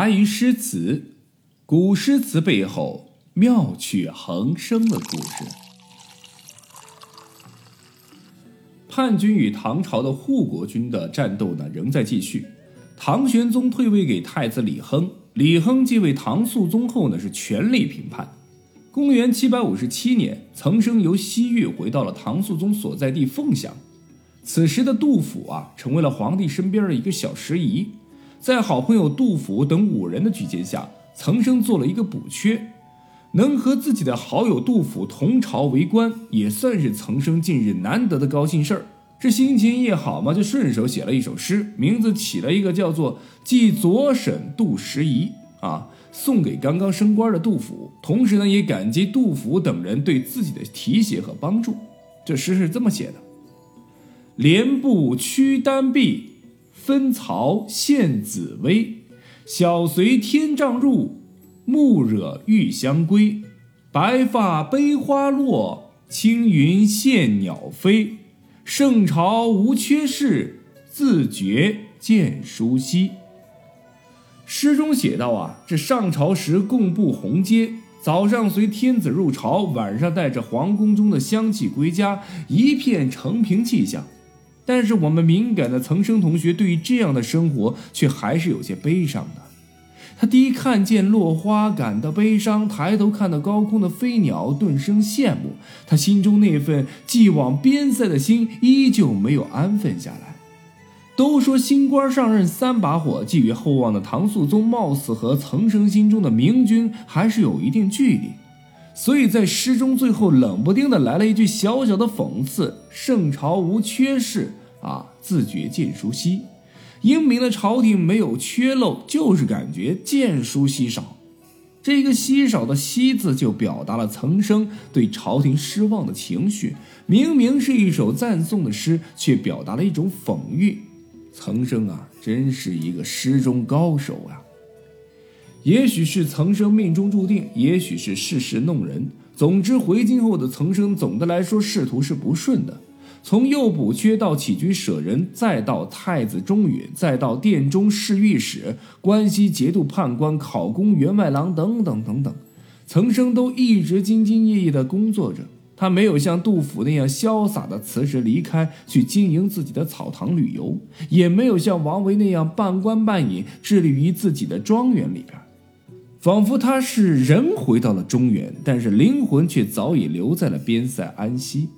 关于诗词，古诗词背后妙趣横生的故事。叛军与唐朝的护国军的战斗呢，仍在继续。唐玄宗退位给太子李亨，李亨继位唐肃宗后呢，是全力平叛。公元七百五十七年，岑参由西域回到了唐肃宗所在地凤翔。此时的杜甫啊，成为了皇帝身边的一个小时仪。在好朋友杜甫等五人的举荐下，岑参做了一个补缺，能和自己的好友杜甫同朝为官，也算是岑参近日难得的高兴事儿。这心情一好嘛，就顺手写了一首诗，名字起了一个叫做《寄左审杜时仪》啊，送给刚刚升官的杜甫，同时呢，也感激杜甫等人对自己的提携和帮助。这诗是这么写的：连步驱丹壁。分曹献紫薇，小随天帐入，暮惹玉香归。白发悲花落，青云羡鸟飞。圣朝无缺事，自觉见书稀。诗中写道啊，这上朝时共布红阶，早上随天子入朝，晚上带着皇宫中的香气归家，一片承平气象。但是我们敏感的岑参同学对于这样的生活却还是有些悲伤的。他第一看见落花感到悲伤，抬头看到高空的飞鸟顿生羡慕。他心中那份寄往边塞的心依旧没有安分下来。都说新官上任三把火，寄予厚望的唐肃宗貌似和岑参心中的明君还是有一定距离。所以在诗中最后冷不丁的来了一句小小的讽刺：“圣朝无缺事。”啊，自觉见书稀，英明的朝廷没有缺漏，就是感觉见书稀少。这个稀少的“稀”字，就表达了岑参对朝廷失望的情绪。明明是一首赞颂的诗，却表达了一种讽喻。岑参啊，真是一个诗中高手啊！也许是岑生命中注定，也许是世事弄人。总之，回京后的岑生，总的来说仕途是不顺的。从右补缺到起居舍人，再到太子中允，再到殿中侍御史、关西节度判官、考功员外郎等等等等，岑生都一直兢兢业业地工作着。他没有像杜甫那样潇洒地辞职离开，去经营自己的草堂旅游，也没有像王维那样半官半隐，致力于自己的庄园里边。仿佛他是人回到了中原，但是灵魂却早已留在了边塞安西。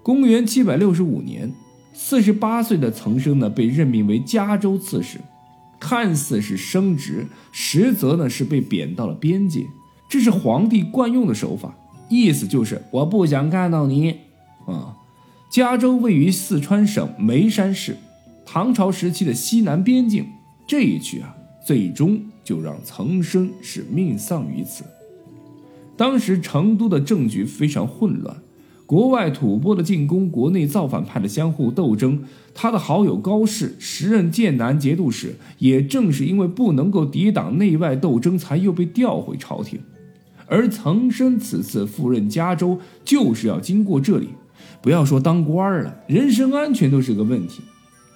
公元七百六十五年，四十八岁的岑参呢被任命为嘉州刺史，看似是升职，实则呢是被贬到了边界。这是皇帝惯用的手法，意思就是我不想看到你。啊，嘉州位于四川省眉山市，唐朝时期的西南边境。这一去啊，最终就让岑参是命丧于此。当时成都的政局非常混乱。国外吐蕃的进攻，国内造反派的相互斗争。他的好友高适，时任剑南节度使，也正是因为不能够抵挡内外斗争，才又被调回朝廷。而岑参此次赴任嘉州，就是要经过这里。不要说当官了，人身安全都是个问题。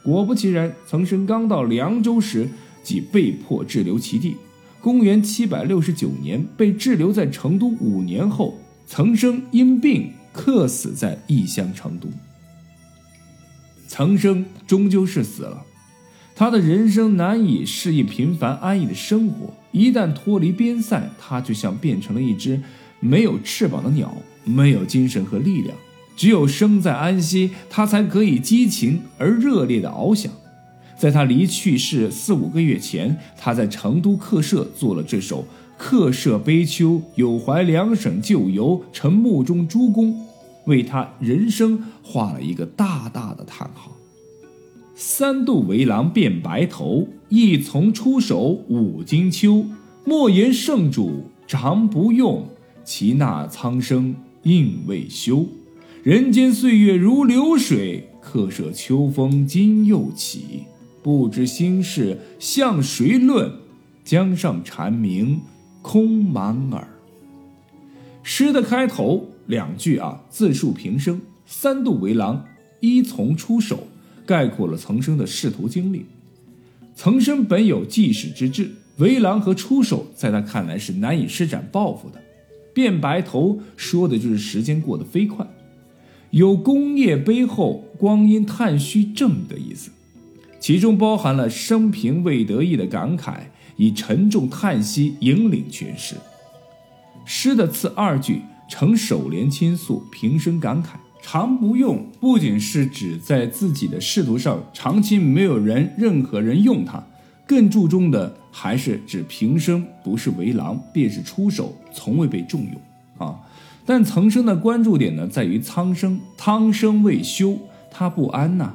果不其然，岑参刚到凉州时，即被迫滞留其地。公元七百六十九年，被滞留在成都五年后，岑参因病。客死在异乡成都，岑参终究是死了。他的人生难以适应平凡安逸的生活，一旦脱离边塞，他就像变成了一只没有翅膀的鸟，没有精神和力量。只有生在安息，他才可以激情而热烈的翱翔。在他离去世四五个月前，他在成都客舍做了这首。客舍悲秋，有怀两省旧游，沉目中诸公，为他人生画了一个大大的叹号。三度为郎变白头，一从出手五金秋。莫言圣主常不用，其那苍生应未休。人间岁月如流水，客舍秋风今又起。不知心事向谁论？江上蝉鸣。空满耳。诗的开头两句啊，自述平生，三度为郎，一从出手，概括了岑参的仕途经历。岑参本有济世之志，为郎和出手在他看来是难以施展抱负的。变白头说的就是时间过得飞快，有功业碑后光阴叹虚正的意思，其中包含了生平未得意的感慨，以沉重叹息引领全诗。诗的次二句呈首联倾诉，平生感慨。常不用不仅是指在自己的仕途上长期没有人任何人用它，更注重的还是指平生不是为郎便是出手，从未被重用啊。但岑参的关注点呢，在于苍生，苍生未休，他不安呐。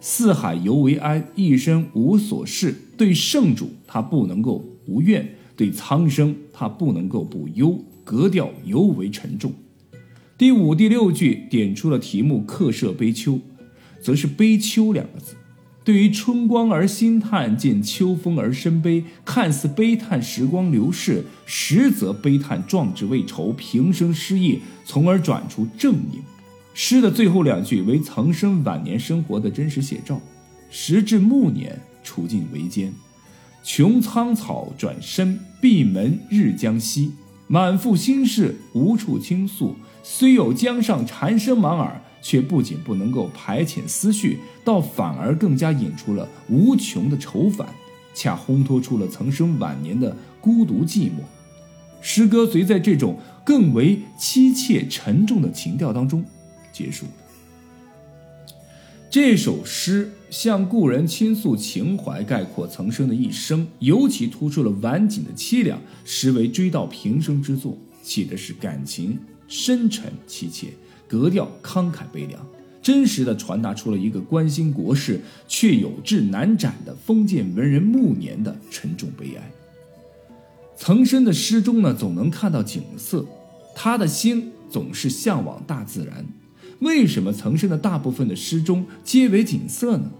四海犹为安，一生无所事。对圣主，他不能够无怨；对苍生，他不能够不忧。格调尤为沉重。第五、第六句点出了题目“客舍悲秋”，则是“悲秋”两个字。对于春光而心叹，见秋风而生悲，看似悲叹时光流逝，实则悲叹壮志未酬，平生失意，从而转出正应。诗的最后两句为岑参晚年生活的真实写照。时至暮年，处境维艰，穷苍草转身，闭门日将息，满腹心事无处倾诉。虽有江上蝉声满耳，却不仅不能够排遣思绪，倒反而更加引出了无穷的愁烦，恰烘托出了岑参晚年的孤独寂寞。诗歌随在这种更为凄切沉重的情调当中结束了。这首诗向故人倾诉情怀，概括岑参的一生，尤其突出了晚景的凄凉，实为追悼平生之作，写的是感情。深沉凄切，格调慷慨悲凉，真实的传达出了一个关心国事却有志难展的封建文人暮年的沉重悲哀。岑参的诗中呢，总能看到景色，他的心总是向往大自然。为什么岑参的大部分的诗中皆为景色呢？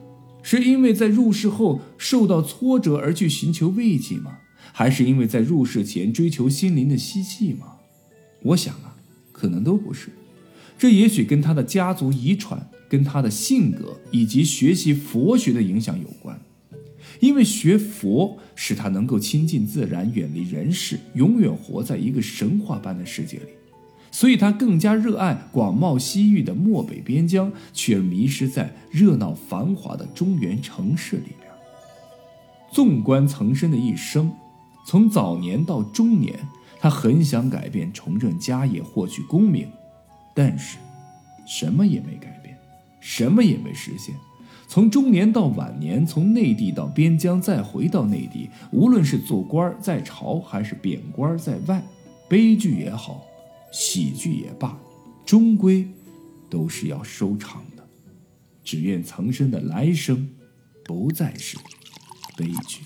是因为在入世后受到挫折而去寻求慰藉吗？还是因为在入世前追求心灵的希冀吗？我想啊。可能都不是，这也许跟他的家族遗传、跟他的性格以及学习佛学的影响有关。因为学佛使他能够亲近自然、远离人世，永远活在一个神话般的世界里，所以他更加热爱广袤西域的漠北边疆，却迷失在热闹繁华的中原城市里边。纵观岑参的一生，从早年到中年。他很想改变，重振家业，获取功名，但是，什么也没改变，什么也没实现。从中年到晚年，从内地到边疆，再回到内地，无论是做官在朝，还是贬官在外，悲剧也好，喜剧也罢，终归都是要收场的。只愿曾生的来生不再是悲剧。